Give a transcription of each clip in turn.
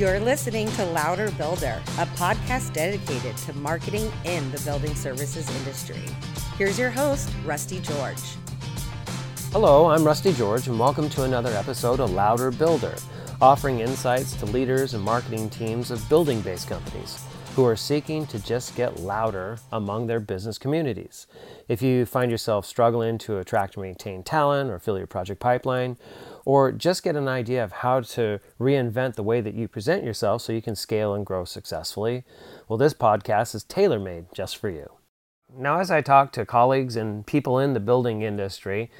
You're listening to Louder Builder, a podcast dedicated to marketing in the building services industry. Here's your host, Rusty George. Hello, I'm Rusty George, and welcome to another episode of Louder Builder, offering insights to leaders and marketing teams of building based companies who are seeking to just get louder among their business communities. If you find yourself struggling to attract and maintain talent or fill your project pipeline, or just get an idea of how to reinvent the way that you present yourself so you can scale and grow successfully, well, this podcast is tailor made just for you. Now, as I talk to colleagues and people in the building industry,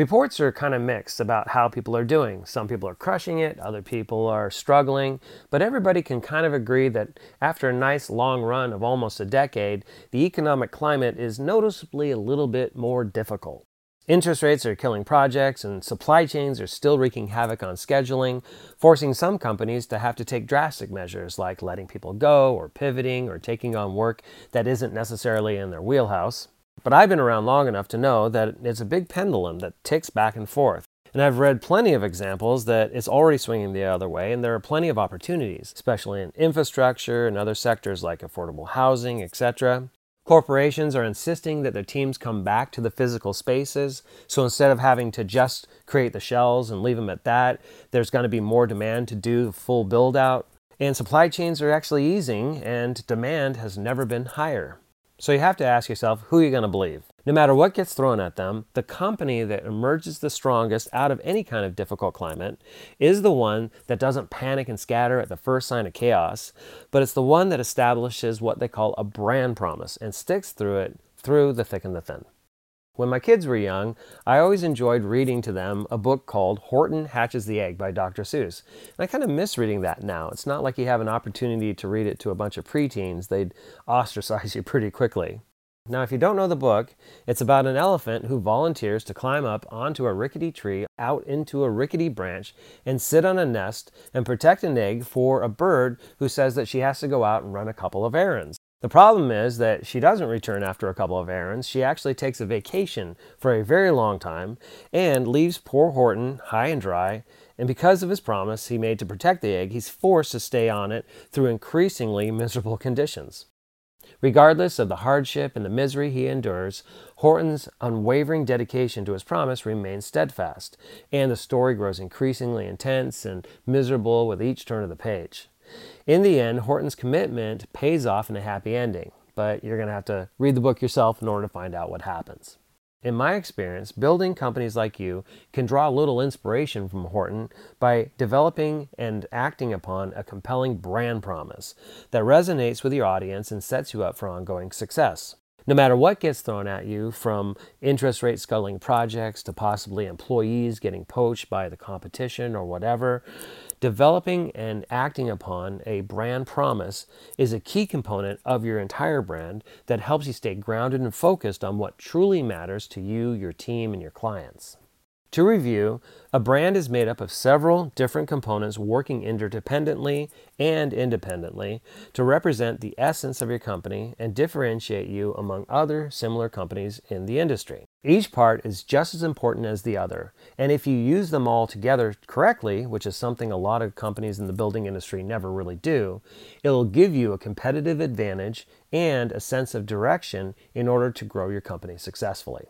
Reports are kind of mixed about how people are doing. Some people are crushing it, other people are struggling, but everybody can kind of agree that after a nice long run of almost a decade, the economic climate is noticeably a little bit more difficult. Interest rates are killing projects, and supply chains are still wreaking havoc on scheduling, forcing some companies to have to take drastic measures like letting people go, or pivoting, or taking on work that isn't necessarily in their wheelhouse. But I've been around long enough to know that it's a big pendulum that ticks back and forth. And I've read plenty of examples that it's already swinging the other way, and there are plenty of opportunities, especially in infrastructure and other sectors like affordable housing, etc. Corporations are insisting that their teams come back to the physical spaces, so instead of having to just create the shells and leave them at that, there's going to be more demand to do the full build out. And supply chains are actually easing, and demand has never been higher. So you have to ask yourself who are you're going to believe. No matter what gets thrown at them, the company that emerges the strongest out of any kind of difficult climate is the one that doesn't panic and scatter at the first sign of chaos, but it's the one that establishes what they call a brand promise and sticks through it through the thick and the thin. When my kids were young, I always enjoyed reading to them a book called Horton Hatches the Egg by Dr. Seuss. And I kind of miss reading that now. It's not like you have an opportunity to read it to a bunch of preteens, they'd ostracize you pretty quickly. Now, if you don't know the book, it's about an elephant who volunteers to climb up onto a rickety tree, out into a rickety branch, and sit on a nest and protect an egg for a bird who says that she has to go out and run a couple of errands. The problem is that she doesn't return after a couple of errands. She actually takes a vacation for a very long time and leaves poor Horton high and dry. And because of his promise he made to protect the egg, he's forced to stay on it through increasingly miserable conditions. Regardless of the hardship and the misery he endures, Horton's unwavering dedication to his promise remains steadfast, and the story grows increasingly intense and miserable with each turn of the page. In the end, Horton's commitment pays off in a happy ending, but you're going to have to read the book yourself in order to find out what happens. In my experience, building companies like you can draw a little inspiration from Horton by developing and acting upon a compelling brand promise that resonates with your audience and sets you up for ongoing success. No matter what gets thrown at you, from interest rate sculling projects to possibly employees getting poached by the competition or whatever, Developing and acting upon a brand promise is a key component of your entire brand that helps you stay grounded and focused on what truly matters to you, your team, and your clients. To review, a brand is made up of several different components working interdependently and independently to represent the essence of your company and differentiate you among other similar companies in the industry. Each part is just as important as the other, and if you use them all together correctly, which is something a lot of companies in the building industry never really do, it'll give you a competitive advantage and a sense of direction in order to grow your company successfully.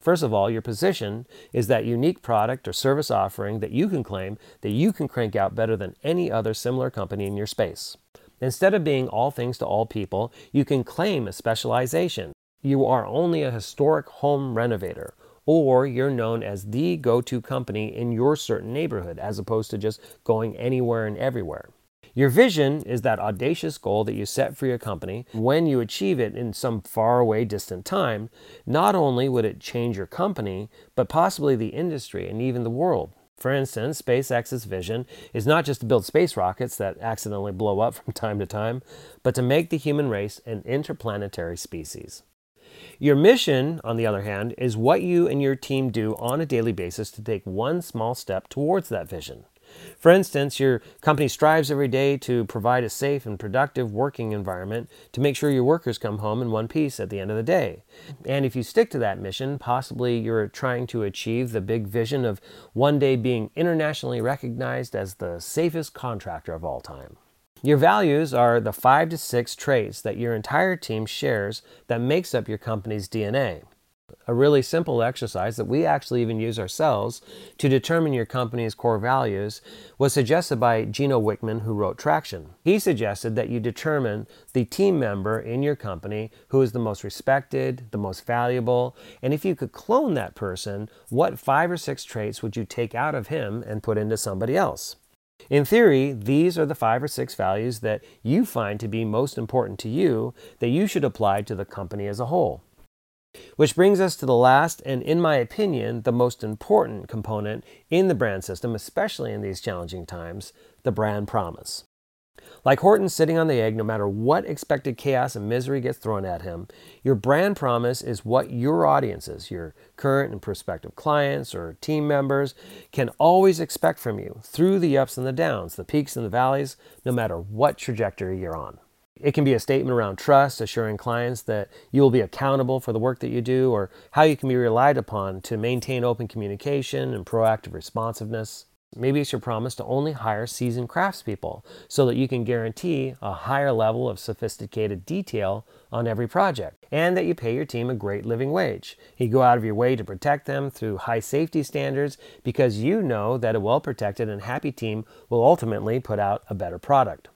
First of all, your position is that unique product or service offering that you can claim that you can crank out better than any other similar company in your space. Instead of being all things to all people, you can claim a specialization. You are only a historic home renovator, or you're known as the go to company in your certain neighborhood as opposed to just going anywhere and everywhere. Your vision is that audacious goal that you set for your company. When you achieve it in some faraway distant time, not only would it change your company, but possibly the industry and even the world. For instance, SpaceX's vision is not just to build space rockets that accidentally blow up from time to time, but to make the human race an interplanetary species. Your mission, on the other hand, is what you and your team do on a daily basis to take one small step towards that vision. For instance, your company strives every day to provide a safe and productive working environment to make sure your workers come home in one piece at the end of the day. And if you stick to that mission, possibly you're trying to achieve the big vision of one day being internationally recognized as the safest contractor of all time. Your values are the five to six traits that your entire team shares that makes up your company's DNA a really simple exercise that we actually even use ourselves to determine your company's core values was suggested by Gino Wickman, who wrote Traction. He suggested that you determine the team member in your company who is the most respected, the most valuable, and if you could clone that person, what five or six traits would you take out of him and put into somebody else? In theory, these are the five or six values that you find to be most important to you that you should apply to the company as a whole. Which brings us to the last, and in my opinion, the most important component in the brand system, especially in these challenging times the brand promise. Like Horton sitting on the egg, no matter what expected chaos and misery gets thrown at him, your brand promise is what your audiences, your current and prospective clients or team members, can always expect from you through the ups and the downs, the peaks and the valleys, no matter what trajectory you're on. It can be a statement around trust, assuring clients that you will be accountable for the work that you do, or how you can be relied upon to maintain open communication and proactive responsiveness. Maybe it's your promise to only hire seasoned craftspeople so that you can guarantee a higher level of sophisticated detail on every project, and that you pay your team a great living wage. You go out of your way to protect them through high safety standards because you know that a well protected and happy team will ultimately put out a better product.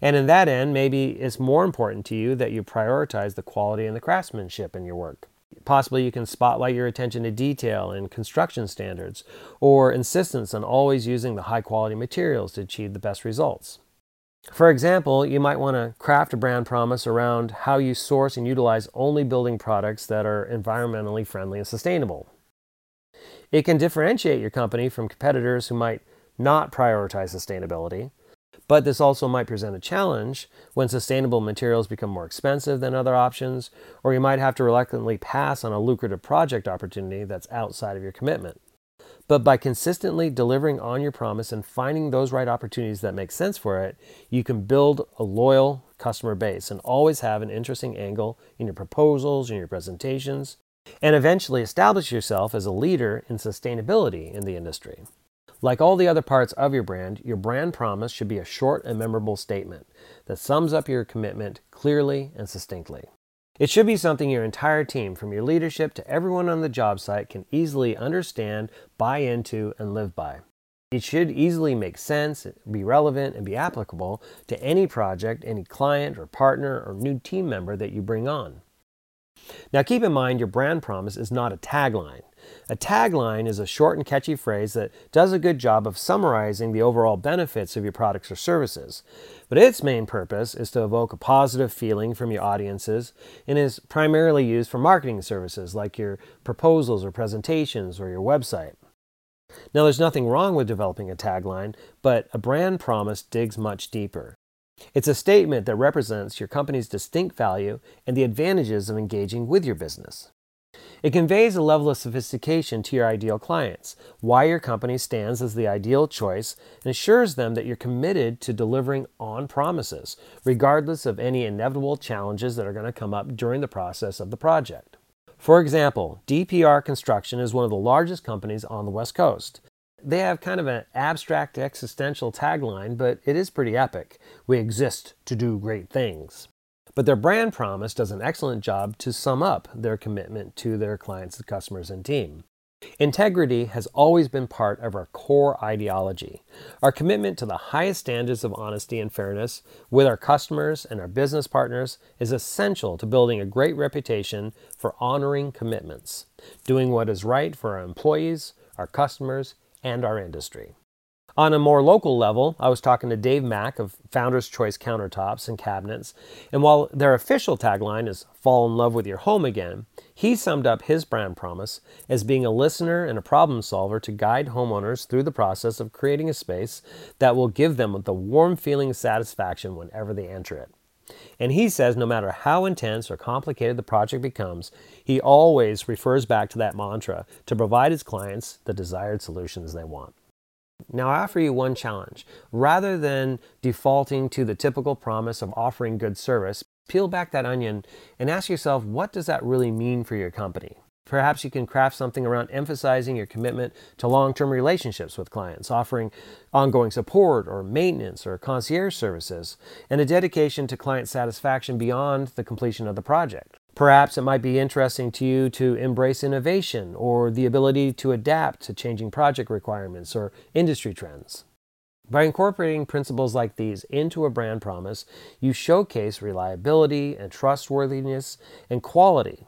And in that end, maybe it's more important to you that you prioritize the quality and the craftsmanship in your work. Possibly you can spotlight your attention to detail and construction standards, or insistence on always using the high quality materials to achieve the best results. For example, you might want to craft a brand promise around how you source and utilize only building products that are environmentally friendly and sustainable. It can differentiate your company from competitors who might not prioritize sustainability but this also might present a challenge when sustainable materials become more expensive than other options, or you might have to reluctantly pass on a lucrative project opportunity that's outside of your commitment. But by consistently delivering on your promise and finding those right opportunities that make sense for it, you can build a loyal customer base and always have an interesting angle in your proposals and your presentations, and eventually establish yourself as a leader in sustainability in the industry. Like all the other parts of your brand, your brand promise should be a short and memorable statement that sums up your commitment clearly and succinctly. It should be something your entire team, from your leadership to everyone on the job site, can easily understand, buy into, and live by. It should easily make sense, be relevant, and be applicable to any project, any client or partner or new team member that you bring on. Now, keep in mind your brand promise is not a tagline. A tagline is a short and catchy phrase that does a good job of summarizing the overall benefits of your products or services. But its main purpose is to evoke a positive feeling from your audiences and is primarily used for marketing services like your proposals or presentations or your website. Now, there's nothing wrong with developing a tagline, but a brand promise digs much deeper. It's a statement that represents your company's distinct value and the advantages of engaging with your business. It conveys a level of sophistication to your ideal clients, why your company stands as the ideal choice, and assures them that you're committed to delivering on promises, regardless of any inevitable challenges that are going to come up during the process of the project. For example, DPR Construction is one of the largest companies on the West Coast. They have kind of an abstract existential tagline, but it is pretty epic. We exist to do great things. But their brand promise does an excellent job to sum up their commitment to their clients, customers, and team. Integrity has always been part of our core ideology. Our commitment to the highest standards of honesty and fairness with our customers and our business partners is essential to building a great reputation for honoring commitments, doing what is right for our employees, our customers, and our industry. On a more local level, I was talking to Dave Mack of Founders Choice Countertops and Cabinets, and while their official tagline is Fall in Love with Your Home Again, he summed up his brand promise as being a listener and a problem solver to guide homeowners through the process of creating a space that will give them the warm feeling of satisfaction whenever they enter it. And he says no matter how intense or complicated the project becomes, he always refers back to that mantra to provide his clients the desired solutions they want. Now, I offer you one challenge. Rather than defaulting to the typical promise of offering good service, peel back that onion and ask yourself what does that really mean for your company? Perhaps you can craft something around emphasizing your commitment to long term relationships with clients, offering ongoing support or maintenance or concierge services, and a dedication to client satisfaction beyond the completion of the project. Perhaps it might be interesting to you to embrace innovation or the ability to adapt to changing project requirements or industry trends. By incorporating principles like these into a brand promise, you showcase reliability and trustworthiness and quality.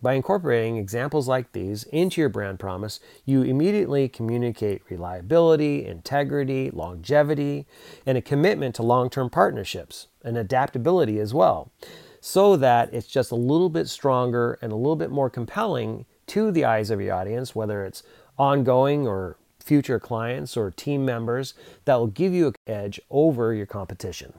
By incorporating examples like these into your brand promise, you immediately communicate reliability, integrity, longevity, and a commitment to long term partnerships and adaptability as well so that it's just a little bit stronger and a little bit more compelling to the eyes of your audience, whether it's ongoing or future clients or team members, that will give you an edge over your competition.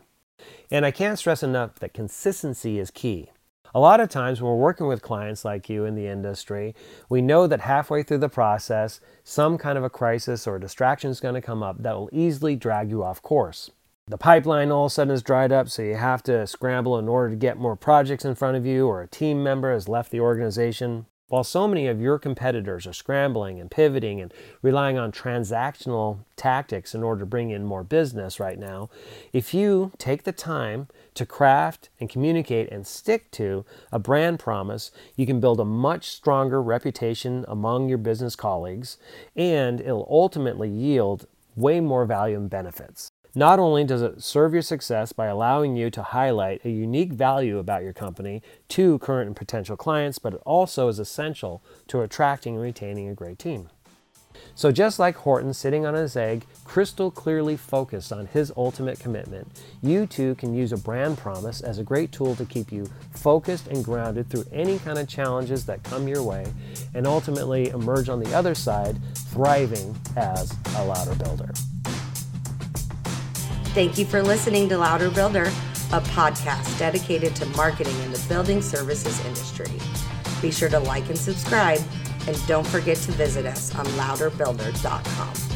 And I can't stress enough that consistency is key. A lot of times when we're working with clients like you in the industry, we know that halfway through the process, some kind of a crisis or distraction is going to come up that will easily drag you off course the pipeline all of a sudden is dried up, so you have to scramble in order to get more projects in front of you, or a team member has left the organization. While so many of your competitors are scrambling and pivoting and relying on transactional tactics in order to bring in more business right now, if you take the time to craft and communicate and stick to a brand promise, you can build a much stronger reputation among your business colleagues and it'll ultimately yield way more value and benefits. Not only does it serve your success by allowing you to highlight a unique value about your company to current and potential clients, but it also is essential to attracting and retaining a great team. So, just like Horton sitting on his egg, crystal clearly focused on his ultimate commitment, you too can use a brand promise as a great tool to keep you focused and grounded through any kind of challenges that come your way and ultimately emerge on the other side thriving as a louder builder. Thank you for listening to Louder Builder, a podcast dedicated to marketing in the building services industry. Be sure to like and subscribe, and don't forget to visit us on louderbuilder.com.